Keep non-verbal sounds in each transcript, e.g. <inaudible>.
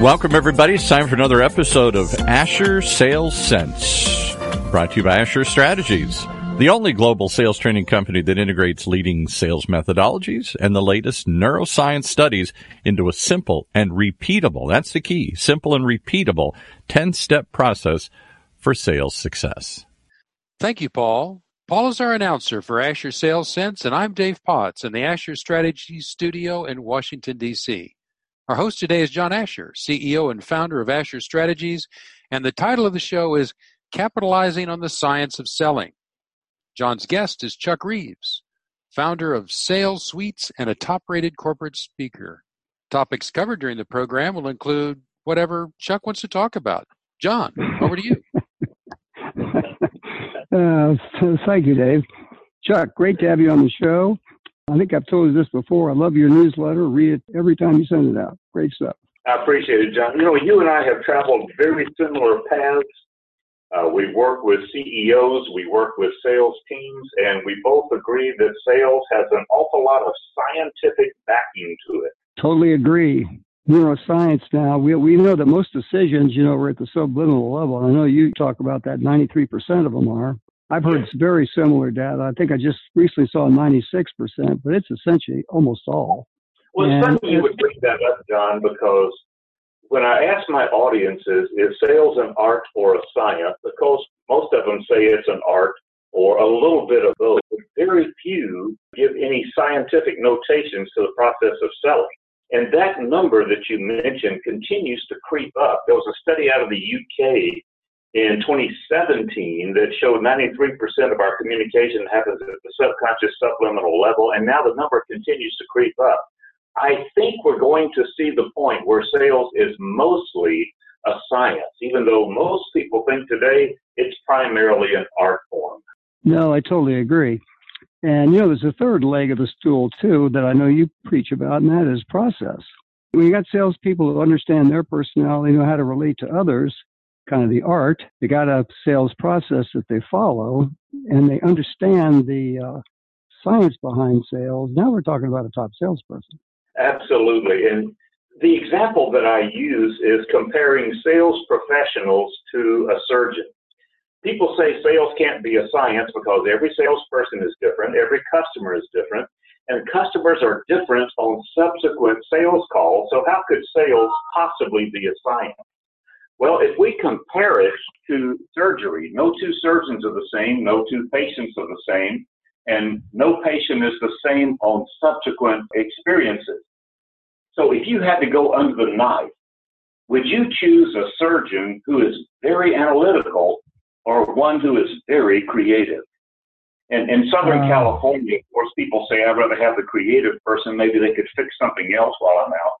Welcome, everybody. It's time for another episode of Asher Sales Sense, brought to you by Asher Strategies, the only global sales training company that integrates leading sales methodologies and the latest neuroscience studies into a simple and repeatable, that's the key, simple and repeatable 10 step process for sales success. Thank you, Paul. Paul is our announcer for Asher Sales Sense, and I'm Dave Potts in the Asher Strategies studio in Washington, D.C. Our host today is John Asher, CEO and founder of Asher Strategies, and the title of the show is Capitalizing on the Science of Selling. John's guest is Chuck Reaves, founder of Sales Suites and a top rated corporate speaker. Topics covered during the program will include whatever Chuck wants to talk about. John, over to you. <laughs> uh, thank you, Dave. Chuck, great to have you on the show. I think I've told you this before. I love your newsletter. Read it every time you send it out. Great stuff. I appreciate it, John. You know, you and I have traveled very similar paths. Uh, we work with CEOs, we work with sales teams, and we both agree that sales has an awful lot of scientific backing to it. Totally agree. Neuroscience now, we, we know that most decisions, you know, are at the subliminal level. I know you talk about that 93% of them are. I've heard very similar data. I think I just recently saw 96%, but it's essentially almost all. Well, it's funny you would bring that up, John, because when I ask my audiences, is sales an art or a science? Because most of them say it's an art or a little bit of both. Very few give any scientific notations to the process of selling. And that number that you mentioned continues to creep up. There was a study out of the UK in 2017 that showed 93% of our communication happens at the subconscious subliminal level, and now the number continues to creep up. I think we're going to see the point where sales is mostly a science, even though most people think today it's primarily an art form. No, I totally agree. And you know, there's a third leg of the stool too that I know you preach about, and that is process. When you got salespeople who understand their personality, know how to relate to others, kind of the art. They got a sales process that they follow, and they understand the uh, science behind sales. Now we're talking about a top salesperson. Absolutely. And the example that I use is comparing sales professionals to a surgeon. People say sales can't be a science because every salesperson is different, every customer is different, and customers are different on subsequent sales calls. So, how could sales possibly be a science? Well, if we compare it to surgery, no two surgeons are the same, no two patients are the same, and no patient is the same on subsequent experiences. So if you had to go under the knife, would you choose a surgeon who is very analytical or one who is very creative? And in Southern California, of course, people say, I'd rather have the creative person. Maybe they could fix something else while I'm out.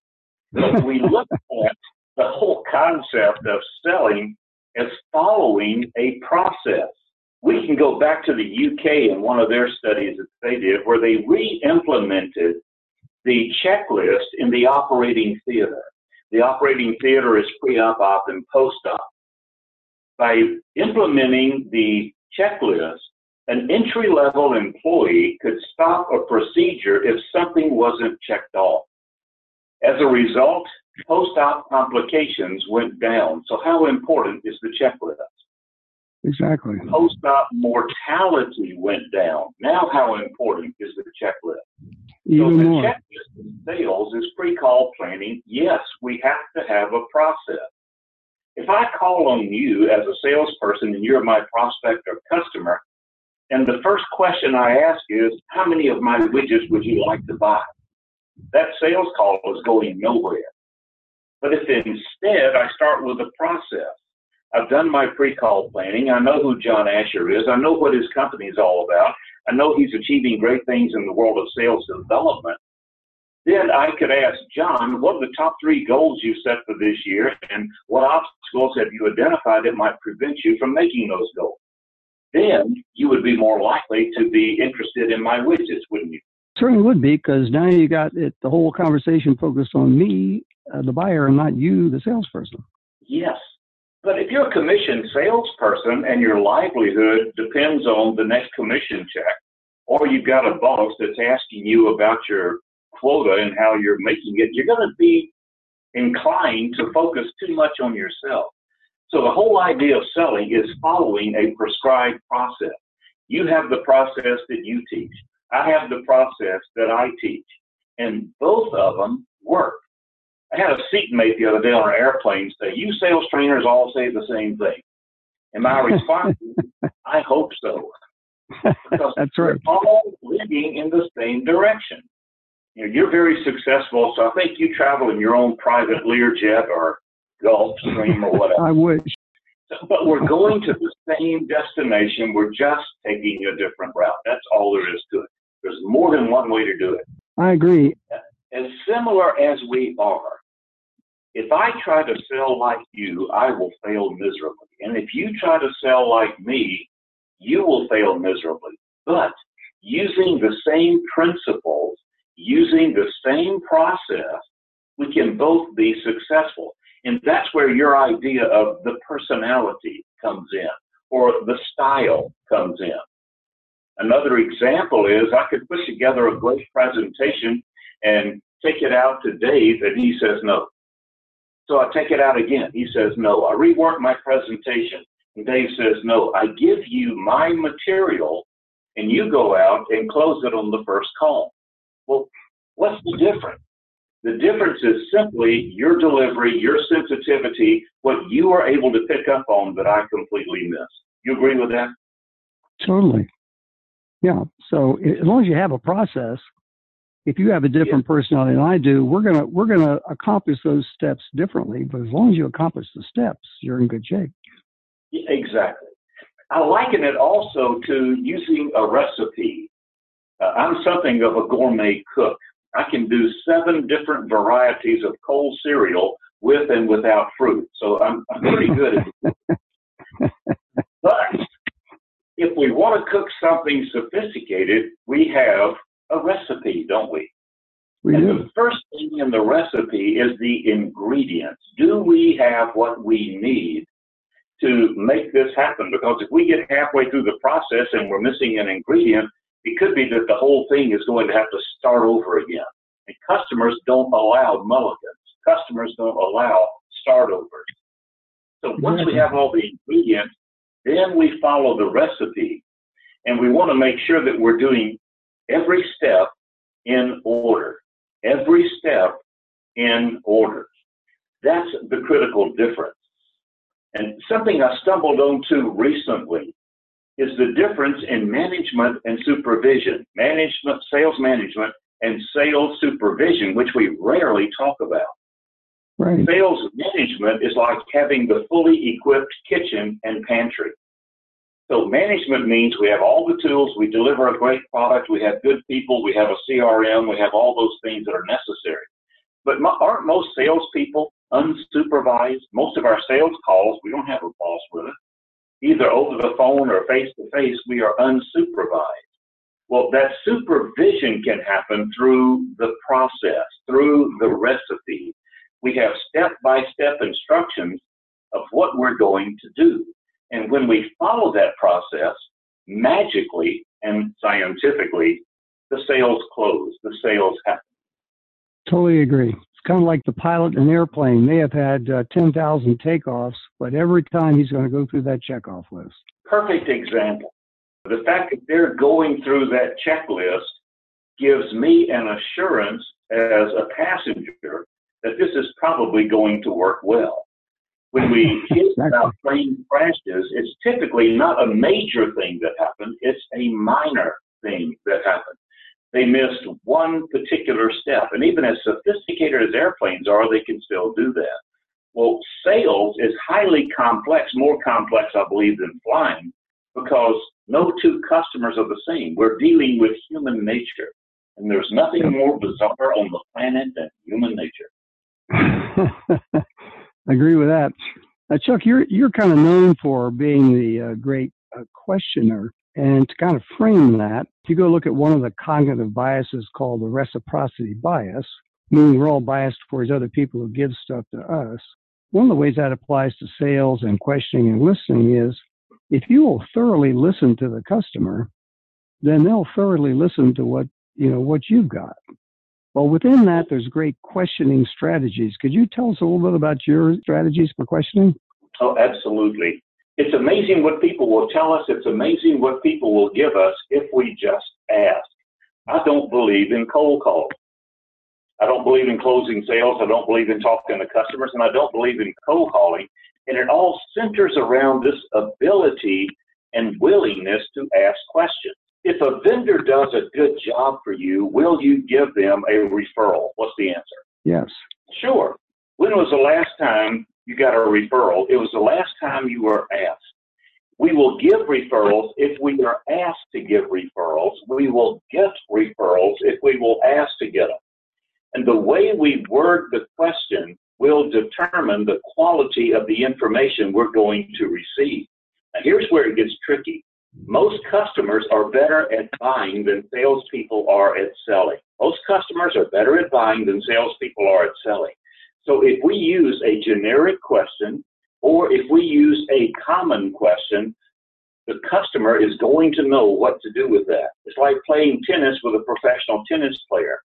But we look at the whole concept of selling is following a process. We can go back to the UK in one of their studies that they did where they re implemented the checklist in the operating theater. The operating theater is pre op, op, and post op. By implementing the checklist, an entry level employee could stop a procedure if something wasn't checked off. As a result, post-op complications went down. So how important is the checklist? Exactly. Post-op mortality went down. Now how important is the checklist? Even so the more. checklist in sales is pre-call planning. Yes, we have to have a process. If I call on you as a salesperson and you're my prospect or customer, and the first question I ask is, how many of my widgets would you like to buy? That sales call is going nowhere. But if instead I start with a process, I've done my pre-call planning. I know who John Asher is. I know what his company is all about. I know he's achieving great things in the world of sales development. Then I could ask John, what are the top three goals you set for this year, and what obstacles have you identified that might prevent you from making those goals? Then you would be more likely to be interested in my widgets, wouldn't you? Certainly would be, because now you got it, the whole conversation focused on me uh, the buyer and not you, the salesperson. Yes. But if you're a commission salesperson and your livelihood depends on the next commission check, or you've got a boss that's asking you about your quota and how you're making it, you're going to be inclined to focus too much on yourself. So the whole idea of selling is following a prescribed process. You have the process that you teach. I have the process that I teach. And both of them work. I had a seatmate the other day on an airplane say, You sales trainers all say the same thing. And my <laughs> response I hope so. Because That's right. We're all leading in the same direction. You know, you're very successful, so I think you travel in your own private Learjet or Gulfstream or whatever. <laughs> I wish. But we're going to the same destination. We're just taking a different route. That's all there is to it. There's more than one way to do it. I agree. As similar as we are, if I try to sell like you, I will fail miserably. And if you try to sell like me, you will fail miserably. But using the same principles, using the same process, we can both be successful. And that's where your idea of the personality comes in or the style comes in. Another example is I could put together a great presentation and take it out to Dave and he says no. So I take it out again. He says no. I rework my presentation and Dave says no. I give you my material and you go out and close it on the first call. Well, what's the difference? The difference is simply your delivery, your sensitivity, what you are able to pick up on that I completely miss. You agree with that? Totally. Yeah. So as long as you have a process, if you have a different yeah. personality than I do, we're gonna we're gonna accomplish those steps differently. But as long as you accomplish the steps, you're in good shape. Exactly. I liken it also to using a recipe. Uh, I'm something of a gourmet cook. I can do seven different varieties of cold cereal with and without fruit. So I'm, I'm pretty good at <laughs> it. but if we want to cook something sophisticated, we have a recipe, don't we? We and do. the first thing in the recipe is the ingredients. Do we have what we need to make this happen? Because if we get halfway through the process and we're missing an ingredient, it could be that the whole thing is going to have to start over again. And customers don't allow mulligans. Customers don't allow start overs. So once we have all the ingredients, then we follow the recipe. And we want to make sure that we're doing every step in order. Every step in order. That's the critical difference. And something I stumbled onto recently is the difference in management and supervision, management, sales management, and sales supervision, which we rarely talk about. Right. Sales management is like having the fully equipped kitchen and pantry. So management means we have all the tools, we deliver a great product, we have good people, we have a CRM, we have all those things that are necessary. But aren't most salespeople unsupervised? Most of our sales calls, we don't have a boss with us either over the phone or face to face, we are unsupervised. Well, that supervision can happen through the process, through the recipe. We have step by step instructions of what we're going to do. And when we follow that process, magically and scientifically, the sales close, the sales happen. Totally agree. It's kind of like the pilot in an airplane may have had uh, 10,000 takeoffs, but every time he's going to go through that checkoff list. Perfect example. The fact that they're going through that checklist gives me an assurance as a passenger that this is probably going to work well. When we <laughs> hear about plane crashes, it's typically not a major thing that happened, it's a minor thing that happened. They missed one particular step. And even as sophisticated as airplanes are, they can still do that. Well, sales is highly complex, more complex, I believe, than flying, because no two customers are the same. We're dealing with human nature. And there's nothing more bizarre on the planet than human nature. <laughs> Agree with that. Uh, Chuck, you're you're kind of known for being the uh, great uh, questioner. And to kind of frame that, if you go look at one of the cognitive biases called the reciprocity bias, meaning we're all biased towards other people who give stuff to us, one of the ways that applies to sales and questioning and listening is if you will thoroughly listen to the customer, then they'll thoroughly listen to what you know what you've got. Well, within that, there's great questioning strategies. Could you tell us a little bit about your strategies for questioning? Oh, absolutely. It's amazing what people will tell us. It's amazing what people will give us if we just ask. I don't believe in cold calls. I don't believe in closing sales. I don't believe in talking to customers, and I don't believe in cold calling. And it all centers around this ability and willingness to ask questions. If a vendor does a good job for you, will you give them a referral? What's the answer? Yes. Sure. When was the last time you got a referral? It was the last time you were asked. We will give referrals if we are asked to give referrals. We will get referrals if we will ask to get them. And the way we word the question will determine the quality of the information we're going to receive. Now, here's where it gets tricky. Most customers are better at buying than salespeople are at selling. Most customers are better at buying than salespeople are at selling. So if we use a generic question or if we use a common question, the customer is going to know what to do with that. It's like playing tennis with a professional tennis player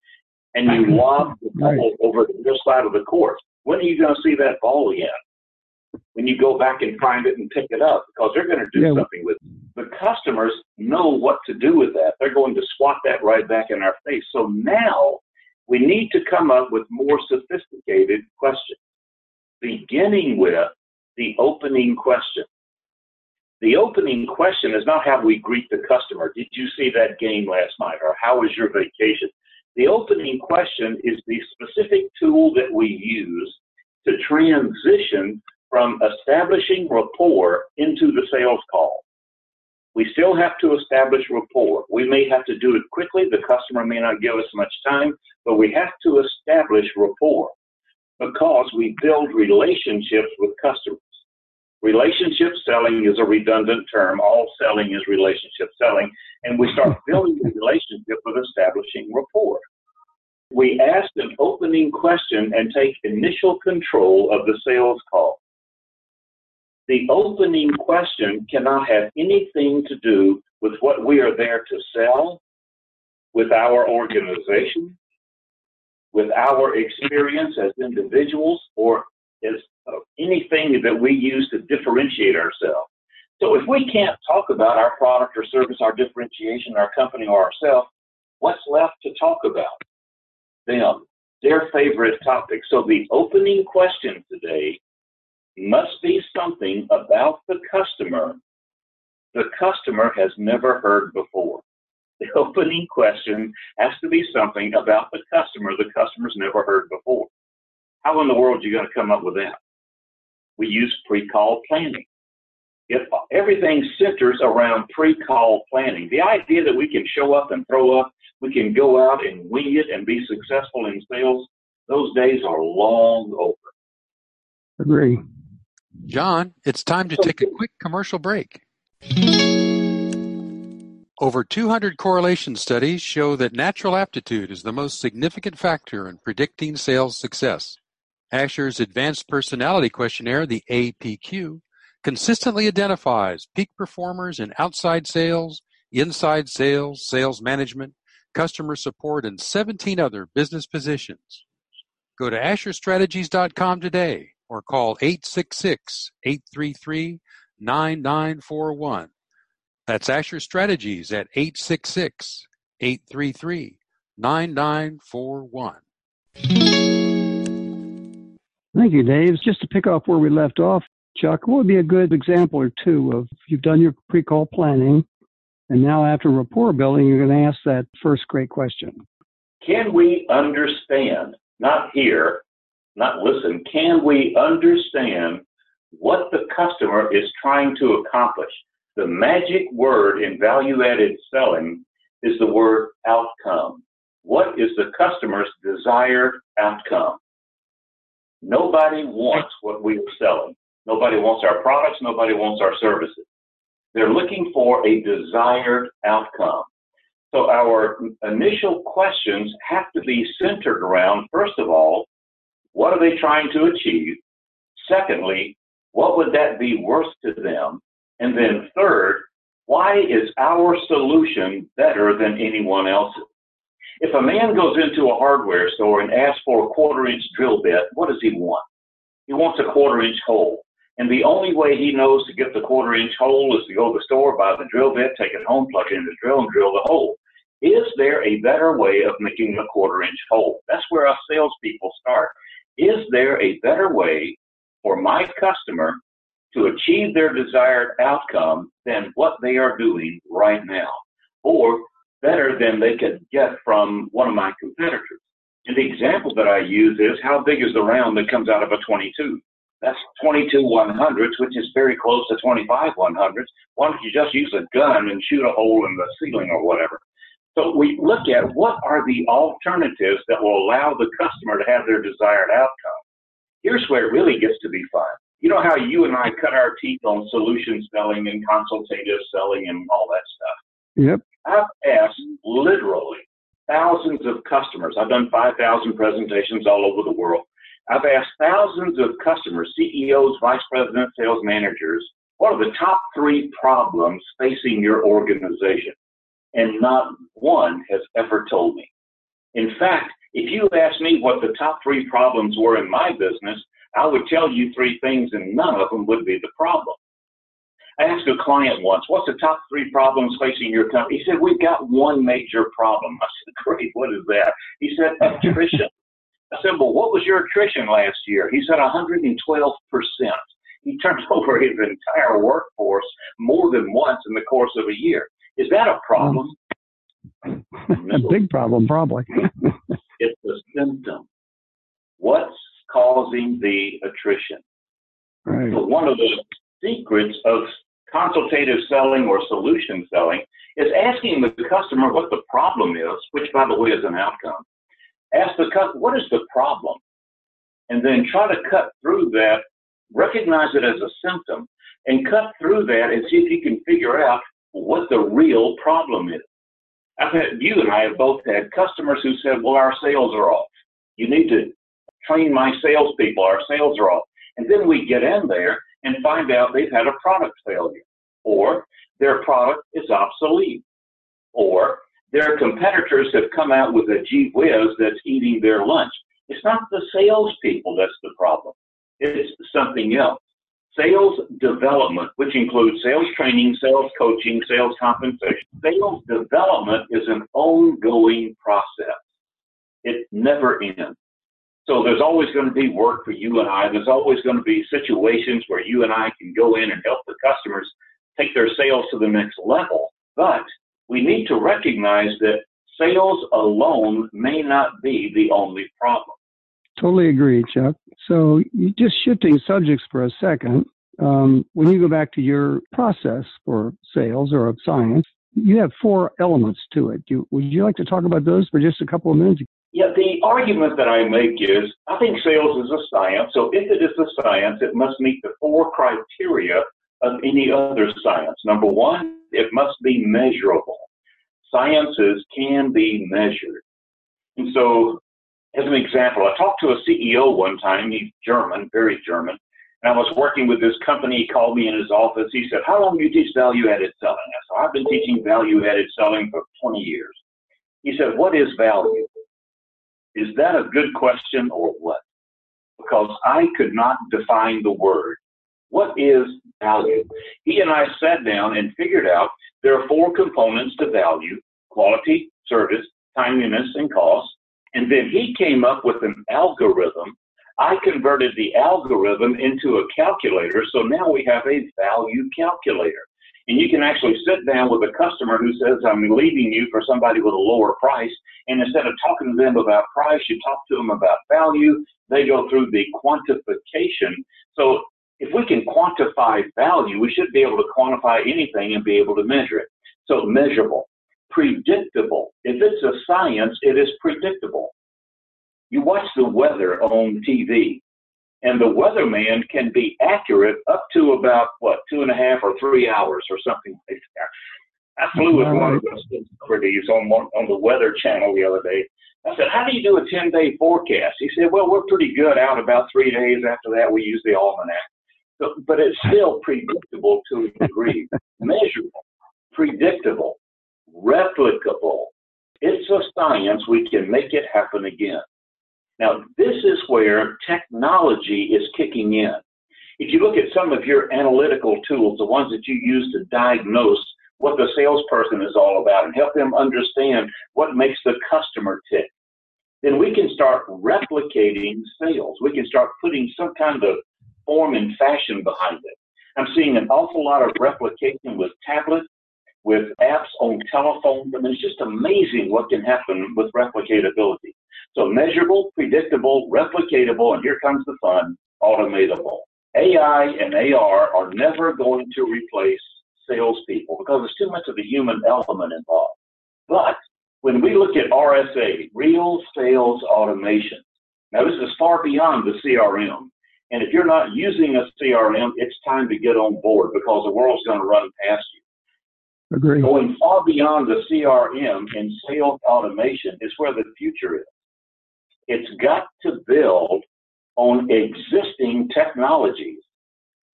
and you <laughs> lob the ball over the other side of the court. When are you going to see that ball again? When you go back and find it and pick it up because they're going to do yeah. something with it. The customers know what to do with that. They're going to swat that right back in our face. So now we need to come up with more sophisticated questions, beginning with the opening question. The opening question is not how we greet the customer. Did you see that game last night? Or how was your vacation? The opening question is the specific tool that we use to transition from establishing rapport into the sales call. We still have to establish rapport. We may have to do it quickly. The customer may not give us much time, but we have to establish rapport because we build relationships with customers. Relationship selling is a redundant term. All selling is relationship selling. And we start <laughs> building the relationship with establishing rapport. We ask an opening question and take initial control of the sales call. The opening question cannot have anything to do with what we are there to sell, with our organization, with our experience as individuals, or as uh, anything that we use to differentiate ourselves. So if we can't talk about our product or service, our differentiation, our company, or ourselves, what's left to talk about? Them, their favorite topic. So the opening question today must be something about the customer the customer has never heard before. The opening question has to be something about the customer the customer's never heard before. How in the world are you going to come up with that? We use pre-call planning. If everything centers around pre-call planning, the idea that we can show up and throw up, we can go out and wing it and be successful in sales, those days are long over. Agree. John, it's time to take a quick commercial break. Over 200 correlation studies show that natural aptitude is the most significant factor in predicting sales success. Asher's Advanced Personality Questionnaire, the APQ, consistently identifies peak performers in outside sales, inside sales, sales management, customer support, and 17 other business positions. Go to AsherStrategies.com today or call 866-833-9941. That's Asher Strategies at 866-833-9941. Thank you, Dave. Just to pick off where we left off, Chuck, what would be a good example or two of you've done your pre-call planning, and now after rapport building, you're going to ask that first great question. Can we understand, not hear, not listen, can we understand what the customer is trying to accomplish? The magic word in value added selling is the word outcome. What is the customer's desired outcome? Nobody wants what we are selling. Nobody wants our products. Nobody wants our services. They're looking for a desired outcome. So our initial questions have to be centered around, first of all, what are they trying to achieve? Secondly, what would that be worth to them? And then third, why is our solution better than anyone else's? If a man goes into a hardware store and asks for a quarter inch drill bit, what does he want? He wants a quarter inch hole. And the only way he knows to get the quarter inch hole is to go to the store, buy the drill bit, take it home, plug it in the drill, and drill the hole. Is there a better way of making a quarter inch hole? That's where us salespeople start. Is there a better way for my customer to achieve their desired outcome than what they are doing right now? Or better than they could get from one of my competitors? And the example that I use is how big is the round that comes out of a 22? That's 22 100s, which is very close to 25 100s. Why don't you just use a gun and shoot a hole in the ceiling or whatever? So we look at what are the alternatives that will allow the customer to have their desired outcome. Here's where it really gets to be fun. You know how you and I cut our teeth on solution selling and consultative selling and all that stuff? Yep. I've asked literally thousands of customers. I've done 5,000 presentations all over the world. I've asked thousands of customers, CEOs, vice presidents, sales managers, what are the top three problems facing your organization? And not one has ever told me. In fact, if you asked me what the top three problems were in my business, I would tell you three things and none of them would be the problem. I asked a client once, what's the top three problems facing your company? He said, we've got one major problem. I said, great, what is that? He said, attrition. I said, well, what was your attrition last year? He said, 112%. He turned <laughs> over his entire workforce more than once in the course of a year. Is that a problem? a big problem, probably. <laughs> it's a symptom. What's causing the attrition? Right. So one of the secrets of consultative selling or solution selling is asking the customer what the problem is, which, by the way, is an outcome. Ask the customer, what is the problem? And then try to cut through that, recognize it as a symptom, and cut through that and see if you can figure out what the real problem is. I've had you and I have both had customers who said, "Well, our sales are off. You need to train my salespeople. Our sales are off." And then we get in there and find out they've had a product failure, or their product is obsolete, or their competitors have come out with a gee whiz that's eating their lunch. It's not the salespeople that's the problem. It's something else. Sales development, which includes sales training, sales coaching, sales compensation. Sales development is an ongoing process. It never ends. So there's always going to be work for you and I. There's always going to be situations where you and I can go in and help the customers take their sales to the next level. But we need to recognize that sales alone may not be the only problem. Totally agree, Chuck. So, just shifting subjects for a second, um, when you go back to your process for sales or of science, you have four elements to it. Would you like to talk about those for just a couple of minutes? Yeah, the argument that I make is I think sales is a science. So, if it is a science, it must meet the four criteria of any other science. Number one, it must be measurable. Sciences can be measured. And so, as an example, I talked to a CEO one time, he's German, very German, and I was working with this company. He called me in his office. He said, How long do you teach value added selling? I said, I've been teaching value added selling for 20 years. He said, What is value? Is that a good question or what? Because I could not define the word. What is value? He and I sat down and figured out there are four components to value quality, service, timeliness, and cost. And then he came up with an algorithm. I converted the algorithm into a calculator. So now we have a value calculator. And you can actually sit down with a customer who says, I'm leaving you for somebody with a lower price. And instead of talking to them about price, you talk to them about value. They go through the quantification. So if we can quantify value, we should be able to quantify anything and be able to measure it. So measurable predictable. If it's a science, it is predictable. You watch the weather on TV, and the weatherman can be accurate up to about what two and a half or three hours or something like that. I flew with one of those celebrities on on the Weather Channel the other day. I said, "How do you do a ten day forecast?" He said, "Well, we're pretty good out about three days. After that, we use the almanac." So, but it's still predictable to a degree, <laughs> measurable, predictable replicable. it's a science, we can make it happen again. Now, this is where technology is kicking in. If you look at some of your analytical tools, the ones that you use to diagnose what the salesperson is all about and help them understand what makes the customer tick, then we can start replicating sales. We can start putting some kind of form and fashion behind it. I'm seeing an awful lot of replication with tablets, with apps on telephones. I mean, it's just amazing what can happen with replicatability. So measurable, predictable, replicatable, and here comes the fun, automatable. AI and AR are never going to replace salespeople because there's too much of the human element involved. But when we look at RSA, real sales automation, now this is far beyond the CRM. And if you're not using a CRM, it's time to get on board because the world's going to run past you. Agree. Going far beyond the CRM and sales automation is where the future is. It's got to build on existing technologies.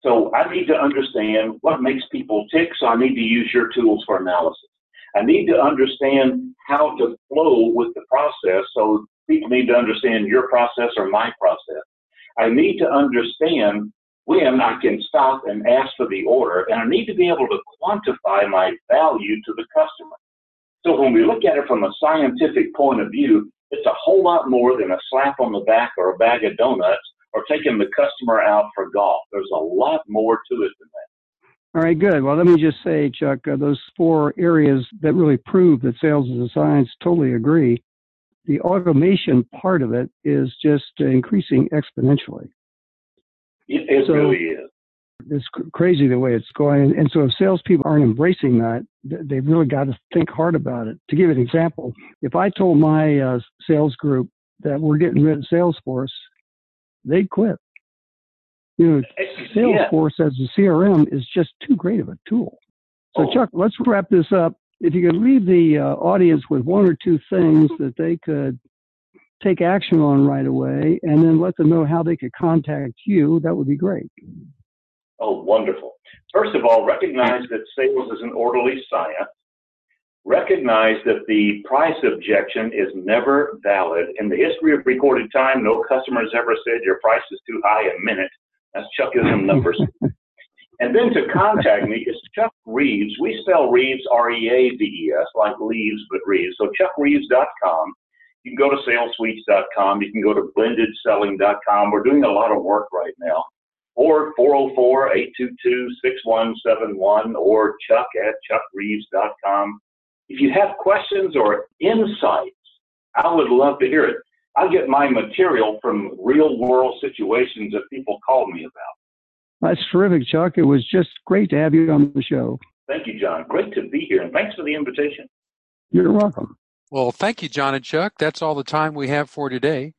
So I need to understand what makes people tick, so I need to use your tools for analysis. I need to understand how to flow with the process, so people need to understand your process or my process. I need to understand when I can stop and ask for the order, and I need to be able to quantify my value to the customer. So when we look at it from a scientific point of view, it's a whole lot more than a slap on the back or a bag of donuts or taking the customer out for golf. There's a lot more to it than that. All right, good. Well, let me just say, Chuck, uh, those four areas that really prove that sales is a science, totally agree. The automation part of it is just uh, increasing exponentially. It, it So- really is. It's crazy the way it's going. And so if salespeople aren't embracing that, they've really got to think hard about it. To give you an example, if I told my uh, sales group that we're getting rid of Salesforce, they'd quit. You know, Yeah. Salesforce as a CRM is just too great of a tool. So, Oh. Chuck, let's wrap this up. If you could leave the uh, audience with one or two things that they could take action on right away, and then let them know how they could contact you, that would be great. Oh, wonderful. First of all, recognize that sales is an orderly science. Recognize that the price objection is never valid. In the history of recorded time, no customer has ever said your price is too high a minute. That's Chuckism numbers. <laughs> and then to contact me is Chuck Reaves. We spell Reaves R-E-A-V-E-S, like leaves but Reaves. So chuckreaves.com. You can go to salessuites.com. You can go to blendedselling.com. We're doing a lot of work right now or 404-822-6171 or chuck at chuckreaves.com. If you have questions or insights, I would love to hear it. I get my material from real world situations that people call me about. That's terrific, Chuck. It was just great to have you on the show. Thank you, John. Great to be here, and thanks for the invitation. You're welcome. Well, thank you, John and Chuck. That's all the time we have for today.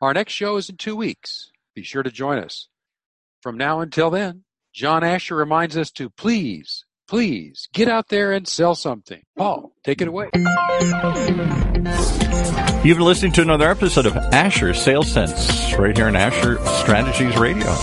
Our next show is in two weeks. Be sure to join us. From now until then, John Asher reminds us to please, please get out there and sell something. Paul, take it away. You've been listening to another episode of Asher Sales Sense right here on Asher Strategies Radio.